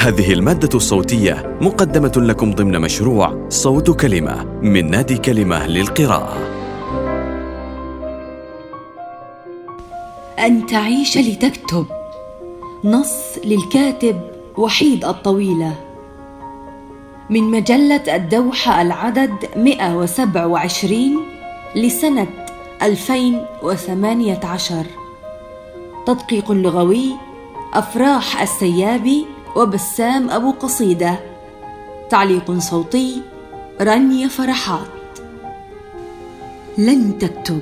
هذه المادة الصوتية مقدمة لكم ضمن مشروع صوت كلمة من نادي كلمة للقراءة. أن تعيش لتكتب. نص للكاتب وحيد الطويلة. من مجلة الدوحة العدد 127 لسنة 2018 تدقيق لغوي أفراح السيابي وبسام أبو قصيدة. تعليق صوتي رانيا فرحات. لن تكتب.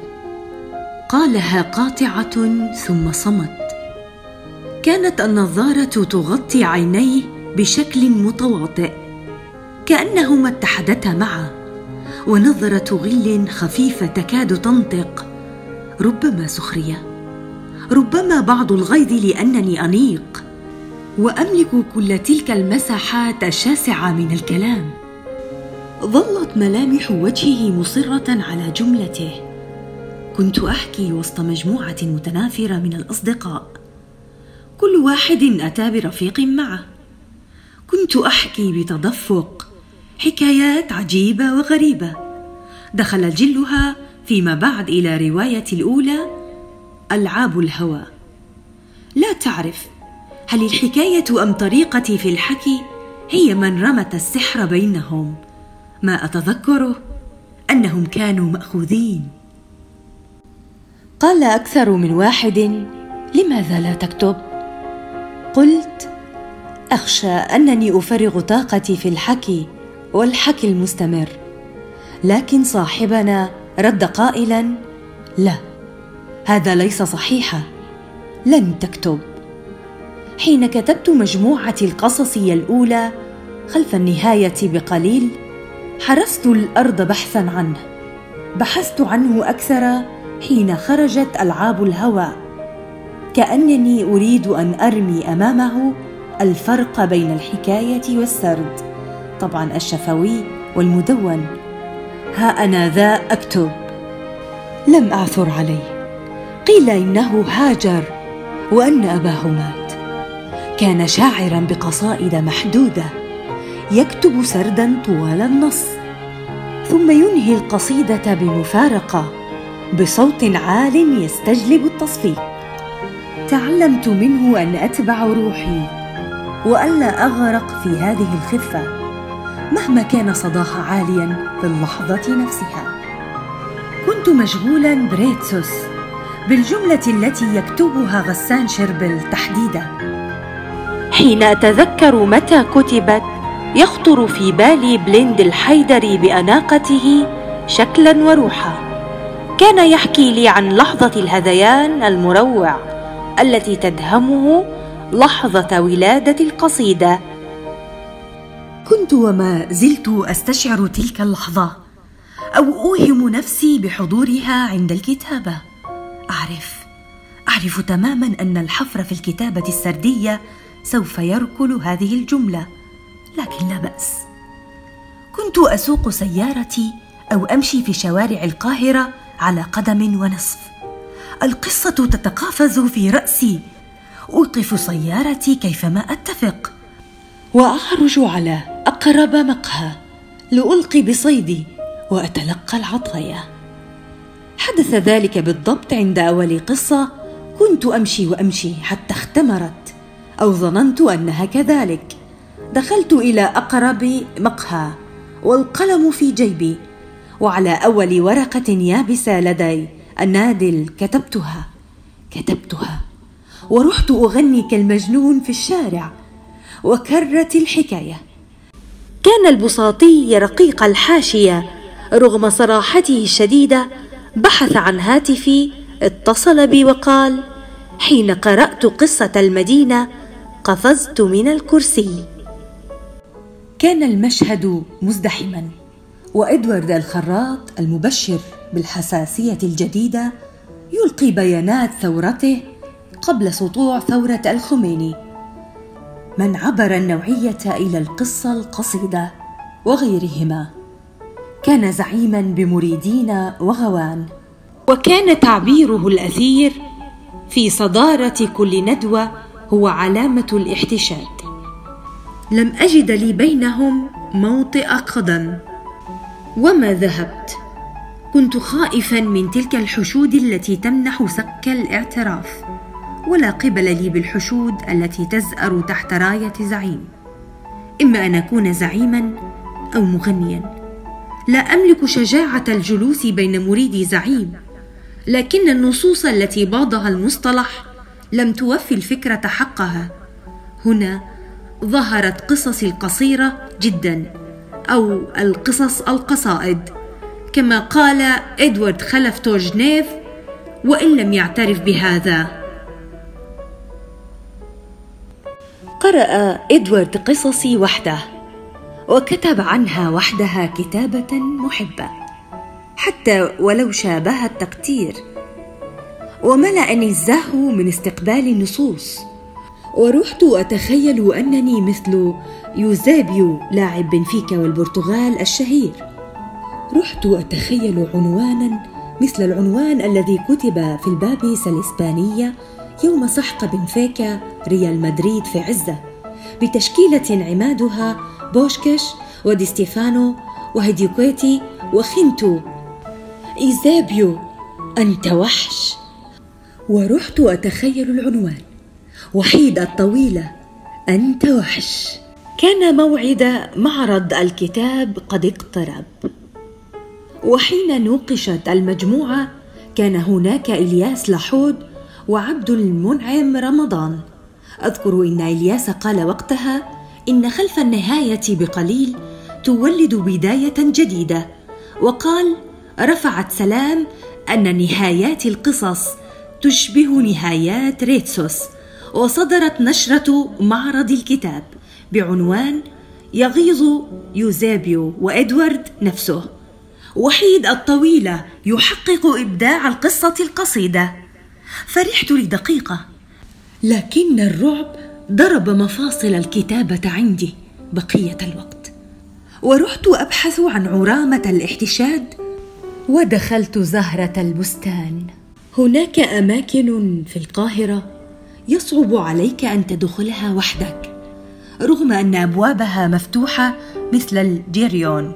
قالها قاطعة ثم صمت. كانت النظارة تغطي عينيه بشكل متواطئ كأنهما اتحدتا معا ونظرة غل خفيفة تكاد تنطق. ربما سخرية. ربما بعض الغيظ لأنني أنيق. وأملك كل تلك المساحات الشاسعه من الكلام. ظلت ملامح وجهه مصرة على جملته. كنت أحكي وسط مجموعة متنافرة من الأصدقاء. كل واحد أتى برفيق معه. كنت أحكي بتدفق حكايات عجيبة وغريبة. دخل جلها فيما بعد إلى رواية الأولى ألعاب الهوى. لا تعرف هل الحكاية أم طريقتي في الحكي؟ هي من رمت السحر بينهم. ما أتذكره؟ أنهم كانوا مأخوذين. قال أكثر من واحد لماذا لا تكتب؟ قلت أخشى أنني أفرغ طاقتي في الحكي والحكي المستمر. لكن صاحبنا رد قائلا لا هذا ليس صحيحا. لن تكتب. حين كتبت مجموعتي القصصية الأولى خلف النهاية بقليل حرست الأرض بحثا عنه. بحثت عنه أكثر حين خرجت ألعاب الهوى. كأنني أريد أن أرمي أمامه الفرق بين الحكاية والسرد طبعا الشفوي والمدون. ها أنا ذا اكتب لم أعثر عليه. قيل إنه هاجر وأن اباه مات كان شاعرا بقصائد محدودة يكتب سردا طوال النص ثم ينهي القصيدة بمفارقة بصوت عال يستجلب التصفيق. تعلمت منه أن أتبع روحي وألا أغرق في هذه الخفة مهما كان صداها عاليا في اللحظة نفسها. كنت مشغولا بريتسوس بالجملة التي يكتبها غسان شربل تحديدا. حين أتذكر متى كتبت يخطر في بالي بليند الحيدري بأناقته شكلا وروحا. كان يحكي لي عن لحظة الهذيان المروع التي تدهمه لحظة ولادة القصيدة. كنت وما زلت أستشعر تلك اللحظة أو أوهم نفسي بحضورها عند الكتابة. أعرف أعرف تماما أن الحفر في الكتابة السردية سوف يركل هذه الجملة لكن لا بأس. كنت أسوق سيارتي أو أمشي في شوارع القاهرة على قدم ونصف. القصة تتقافز في رأسي. أوقف سيارتي كيفما أتفق. وأخرج على أقرب مقهى. لألقي بصيدي وأتلقى العطايا. حدث ذلك بالضبط عند أول قصة كنت أمشي وأمشي حتى اختمرت. أو ظننت أنها كذلك. دخلت إلى أقرب مقهى والقلم في جيبي وعلى أول ورقة يابسة لدي النادل كتبتها. كتبتها. ورحت أغني كالمجنون في الشارع وكرت الحكاية. كان البساطي رقيق الحاشية رغم صراحته الشديدة بحث عن هاتفي اتصل بي وقال حين قرأت قصة المدينة قفزت من الكرسي. كان المشهد مزدحما وإدوارد الخراط المبشر بالحساسية الجديدة يلقي بيانات ثورته قبل سطوع ثورة الخميني. من عبر النوعية إلى القصة القصيدة وغيرهما. كان زعيما بمريدين وغوان. وكان تعبيره الأثير في صدارة كل ندوة هو علامة الاحتشاد. لم أجد لي بينهم موطئ قدم. وما ذهبت؟ كنت خائفا من تلك الحشود التي تمنح سك الاعتراف ولا قبل لي بالحشود التي تزأر تحت راية زعيم. إما أن أكون زعيما أو مغنيا. لا أملك شجاعة الجلوس بين مريدي زعيم لكن النصوص التي باضها المصطلح لم توفي الفكرة حقها. هنا ظهرت قصصي القصيرة جدا أو القصص القصائد. كما قال إدوارد خلف توجنيف وإن لم يعترف بهذا. قرأ إدوارد قصصي وحده وكتب عنها وحدها كتابة محبة حتى ولو شابهت تقتير وملأني الزهو من استقبال النصوص. ورحت أتخيل أنني مثل يوزابيو لاعب بنفيكا والبرتغال الشهير. رحت أتخيل عنوانا مثل العنوان الذي كتب في البابيس الإسبانية يوم سحق بنفيكا ريال مدريد في عزة بتشكيلة عمادها بوشكش ودي ستيفانو وهيديوكويتي وخنتو إيزابيو أنت وحش؟ ورحت أتخيل العنوان. وحيد الطويلة أنت وحش. كان موعد معرض الكتاب قد اقترب. وحين نوقشت المجموعة كان هناك إلياس لحود وعبد المنعم رمضان. أذكر إن إلياس قال وقتها إن خلف النهاية بقليل تولد بداية جديدة. وقال رفعت سلام أن نهايات القصص تشبه نهايات ريتسوس وصدرت نشرة معرض الكتاب بعنوان يغيظ يوزابيو وإدوارد نفسه وحيد الطويلة يحقق إبداع القصة القصيدة. فرحت لدقيقة لكن الرعب ضرب مفاصل الكتابة عندي بقية الوقت ورحت أبحث عن عرامة الاحتشاد ودخلت زهرة البستان. هناك أماكن في القاهرة يصعب عليك أن تدخلها وحدك رغم أن أبوابها مفتوحة مثل الجيريون.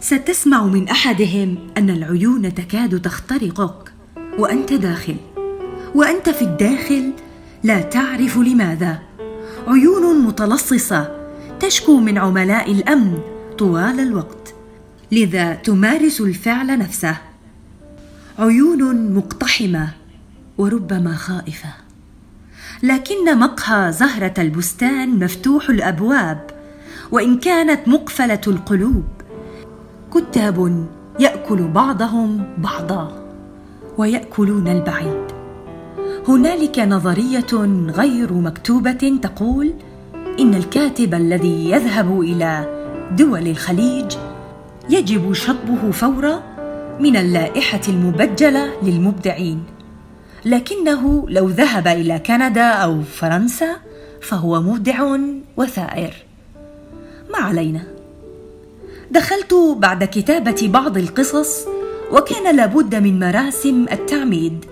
ستسمع من أحدهم أن العيون تكاد تخترقك وأنت داخل وأنت في الداخل لا تعرف لماذا. عيون متلصصة تشكو من عملاء الأمن طوال الوقت لذا تمارس الفعل نفسه. عيون مقتحمة وربما خائفة. لكن مقهى زهرة البستان مفتوح الأبواب وإن كانت مقفلة القلوب كتاب يأكل بعضهم بعضا ويأكلون البعيد. هنالك نظرية غير مكتوبة تقول إن الكاتب الذي يذهب إلى دول الخليج يجب شطبه فورا من اللائحة المبجلة للمبدعين. لكنه لو ذهب إلى كندا أو فرنسا فهو مبدع وثائر. ما علينا؟ دخلت بعد كتابة بعض القصص وكان لابد من مراسم التعميد.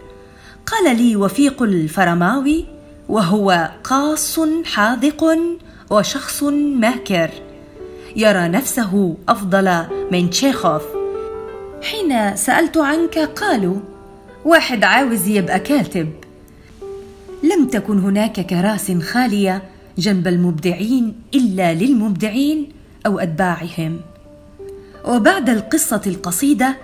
قال لي وفيق الفرماوي وهو قاص حاذق وشخص ماكر. يرى نفسه أفضل من تشيخوف. حين سألت عنك قالوا واحد عاوز يبقى كاتب. لم تكن هناك كراس خالية جنب المبدعين إلا للمبدعين أو أتباعهم. وبعد القصة القصيدة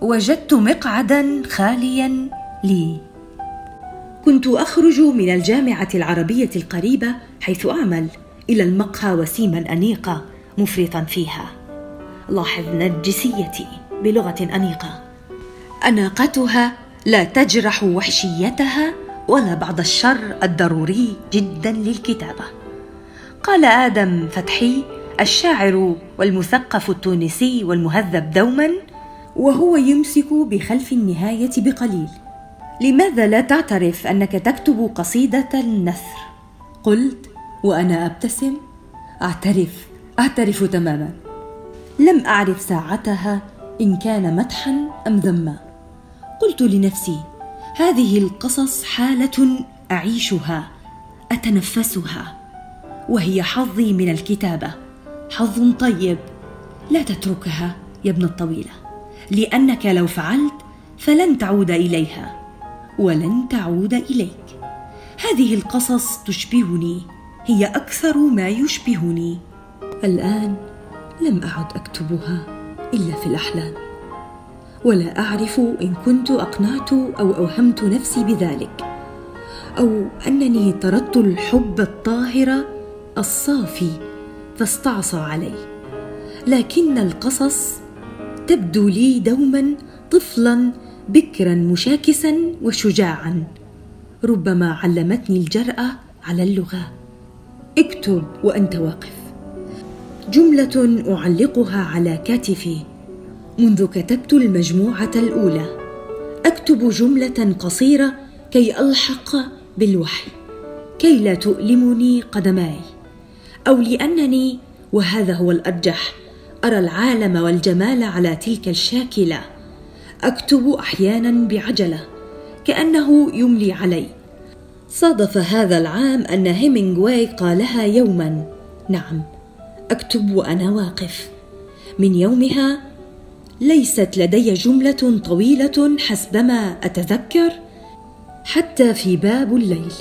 وجدت مقعدا خاليا لي. كنت أخرج من الجامعة العربية القريبة حيث أعمل إلى المقهى وسيما أنيقة مفرطا فيها. لاحظ نرجسيتي بلغة أنيقة. أناقتها لا تجرح وحشيتها ولا بعض الشر الضروري جدا للكتابة. قال آدم فتحي الشاعر والمثقف التونسي والمهذب دوما وهو يمسك بخلف النهاية بقليل. لماذا لا تعترف أنك تكتب قصيدة النثر؟ قلت وأنا أبتسم أعترف أعترف تماما. لم أعرف ساعتها إن كان مدحا أم ذما. قلت لنفسي هذه القصص حالة أعيشها أتنفسها وهي حظي من الكتابة. حظ طيب لا تتركها يا ابن الطويلة لأنك لو فعلت فلن تعود إليها ولن تعود إليك. هذه القصص تشبهني هي أكثر ما يشبهني. الآن لم أعد أكتبها. إلا في الأحلام. ولا أعرف إن كنت أقنعت أو أوهمت نفسي بذلك أو أنني طردت الحب الطاهر الصافي فاستعصى علي لكن القصص تبدو لي دوما طفلا بكرا مشاكسا وشجاعا ربما علمتني الجرأة على اللغة. اكتب وأنت واقف. جملة أعلقها على كتفي منذ كتبت المجموعة الأولى أكتب جملة قصيرة كي ألحق بالوحي كي لا تؤلمني قدماي أو لأنني وهذا هو الأرجح أرى العالم والجمال على تلك الشاكلة. أكتب أحيانا بعجلة كأنه يملي علي. صادف هذا العام أن هيمنغواي قالها يوما. نعم. أكتب وأنا واقف. من يومها ليست لدي جملة طويلة حسبما أتذكر حتى في باب الليل.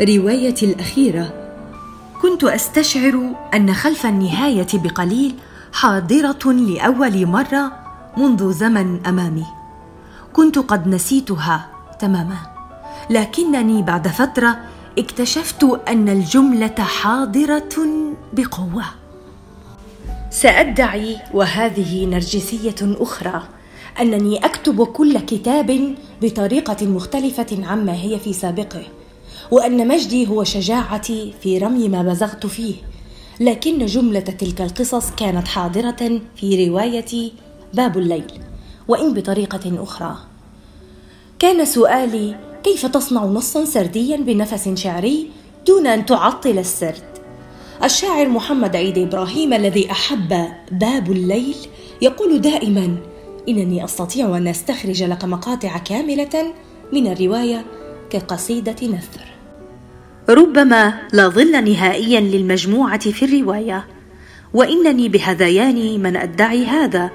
روايتي الأخيرة كنت أستشعر أن خلف النهاية بقليل حاضرة لأول مرة منذ زمن أمامي. كنت قد نسيتها تماما لكنني بعد فترة اكتشفت أن الجملة حاضرة بقوة. سأدعي وهذه نرجسية أخرى أنني أكتب كل كتاب بطريقة مختلفة عما هي في سابقه وأن مجدي هو شجاعتي في رمي ما بزغت فيه. لكن جملة تلك القصص كانت حاضرة في رواية باب الليل وإن بطريقة أخرى. كان سؤالي كيف تصنع نصا سرديا بنفس شعري دون أن تعطل السرد؟ الشاعر محمد عيد إبراهيم الذي أحب باب الليل يقول دائما إنني أستطيع أن أستخرج لك مقاطع كاملة من الرواية كقصيدة نثر. ربما لا ظل نهائيا للمجموعة في الرواية وإنني بهذيان من أدعي هذا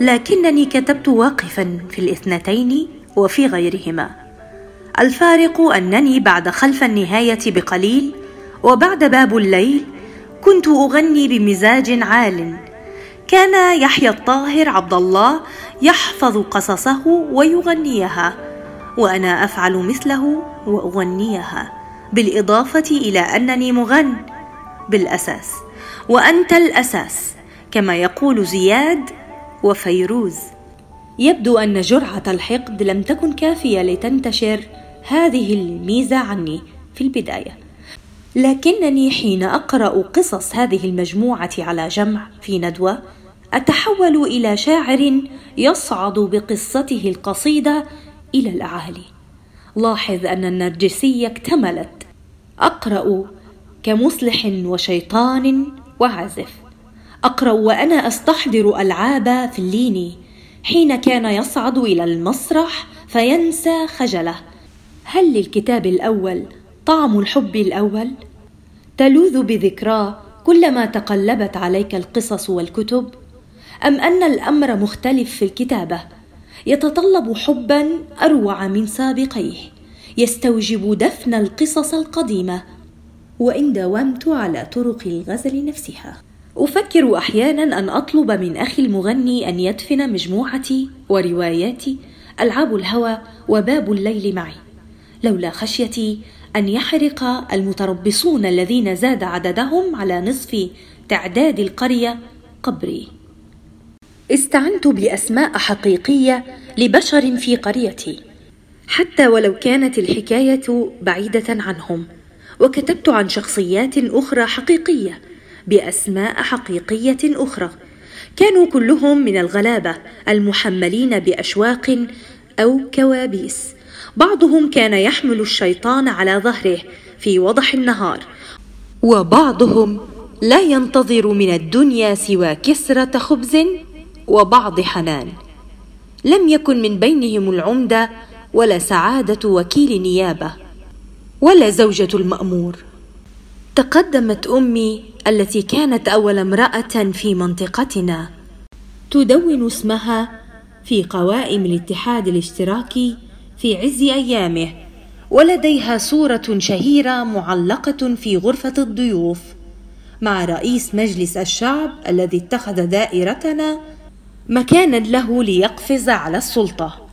لكنني كتبت واقفا في الاثنتين وفي غيرهما. الفارق أنني بعد خلف النهاية بقليل وبعد باب الليل كنت أغني بمزاج عال. كان يحيى الطاهر عبد الله يحفظ قصصه ويغنيها وأنا أفعل مثله وأغنيها بالإضافة إلى أنني مغن بالأساس وأنت الأساس كما يقول زياد وفيروز. يبدو أن جرعة الحقد لم تكن كافية لتنتشر هذه الميزة عني في البداية. لكنني حين أقرأ قصص هذه المجموعة على جمع في ندوة أتحول إلى شاعر يصعد بقصته القصيدة إلى الأعالي. لاحظ أن النرجسية اكتملت. أقرأ كمصلح وشيطان وعازف. أقرأ وأنا أستحضر ألعاب فليني. حين كان يصعد إلى المسرح فينسى خجله. هل للكتاب الأول طعم الحب الأول. تلوذ بذكراه كلما تقلبت عليك القصص والكتب. أم أن الأمر مختلف في الكتابة. يتطلب حبا أروع من سابقيه. يستوجب دفن القصص القديمة. وإن داومت على طرق الغزل نفسها. أفكر أحيانا أن أطلب من أخي المغني أن يدفن مجموعتي ورواياتي. ألعاب الهوى وباب الليل معي. لولا خشيتي أن يحرق المتربصون الذين زاد عددهم على نصف تعداد القرية قبري. استعنت بأسماء حقيقية لبشر في قريتي حتى ولو كانت الحكاية بعيدة عنهم وكتبت عن شخصيات أخرى حقيقية بأسماء حقيقية أخرى. كانوا كلهم من الغلابة المحملين بأشواق أو كوابيس. بعضهم كان يحمل الشيطان على ظهره في وضح النهار. وبعضهم لا ينتظر من الدنيا سوى كسرة خبز وبعض حنان. لم يكن من بينهم العمدة ولا سعادة وكيل نيابة ولا زوجة المأمور. تقدمت أمي التي كانت أول امرأة في منطقتنا تدون اسمها في قوائم الاتحاد الاشتراكي في عز أيامه ولديها صورة شهيرة معلقة في غرفة الضيوف مع رئيس مجلس الشعب الذي اتخذ دائرتنا مكانا له ليقفز على السلطة.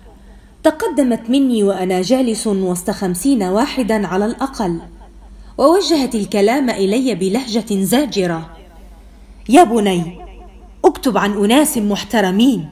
تقدمت مني وأنا جالس وسط خمسين واحدا على الأقل ووجهت الكلام إلي بلهجة زاجرة. يا بني اكتب عن أناس محترمين.